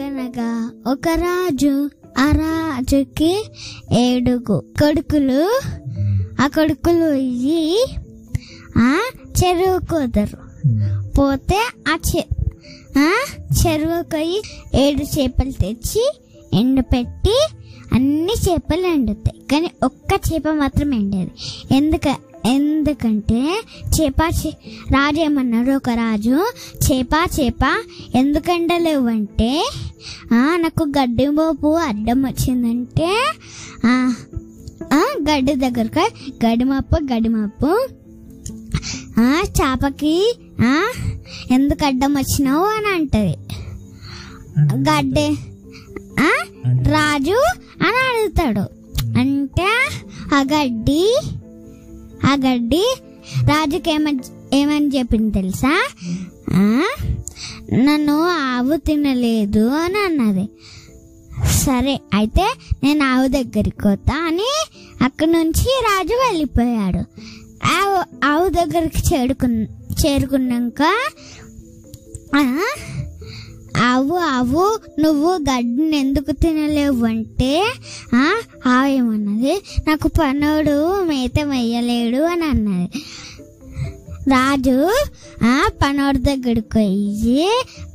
అనగా ఒక రాజు ఆ రాజుకి ఏడుగు కొడుకులు. ఆ కొడుకులు ఇయ్యి ఆ చెరువు కుదరు పోతే ఆ చె ఆ చెరువుకి ఏడు చేపలు తెచ్చి ఎండపెట్టి అన్ని చేపలు ఎండుతాయి. కానీ ఒక్క చేప మాత్రం ఎండేది. ఎందుక ఎందుకంటే చేప చే- రాజు ఏమన్నాడు ఒక రాజు చేప చేప ఎందుకు ఎండలేవు అంటే నాకు గడ్డి మోపు అడ్డం వచ్చిందంటే "ఆ, ఆ, గడ్డి దగ్గరకు గడ్డి మప్పు గడ్డి మప్పు ఆ చేపకి ఆ ఎందుకు అడ్డం వచ్చినావు అని అంటది. గడ్డి ఆ రాజు అని అడుగుతాడు. అంటే ఆ గడ్డి ఆ గడ్డి రాజుకి ఏమని ఏమని చెప్పింది తెలుసా? ఆ, నన్ను ఆవు తినలేదు అని అన్నది. సరే అయితే నేను ఆవు దగ్గరికి వస్తా అని అక్కడి నుంచి రాజు వెళ్ళిపోయాడు. ఆవు ఆవు దగ్గరికి చేరుకు చేరుకున్నాక ఆవు ఆవు నువ్వు గడ్డిని ఎందుకు తినలేవు అంటే ఆ, ఆవు ఏమన్నది? నాకు పనోడు మేత వేయలేడు అని అన్నది. రాజు ఆ పనోడు దగ్గరికి పోయి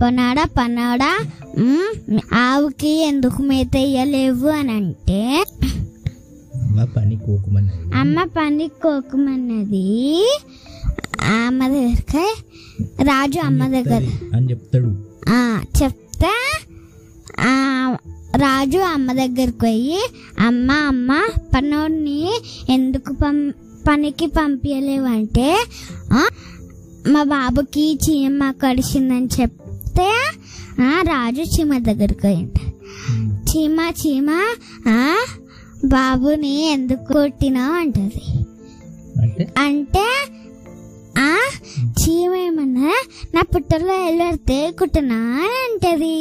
పనాడా పనాడా ఆవుకి ఎందుకు మేత వేయలేవు? అని అంటే అమ్మ పని కోకుమన్నది. అమ్మ దగ్గరికి రాజు అమ్మ దగ్గర అని చెప్తాడు. ఆ, చెప్తే ఆ, రాజు అమ్మ దగ్గరికి పోయి అమ్మ అమ్మ పనోడిని ఎందుకు పం పనికి పంపించలేవంటే మా బాబుకి చీమ కడిచిందని చెప్తే రాజు చీమ దగ్గరికి పోయింది చీమ చీమ బాబుని ఎందుకు కొట్టినావు అంటది. అంటే? ఆ చీమ ఏమన్నా నా పుట్టలో వెళ్ళడితే కుట్టనా అంటది.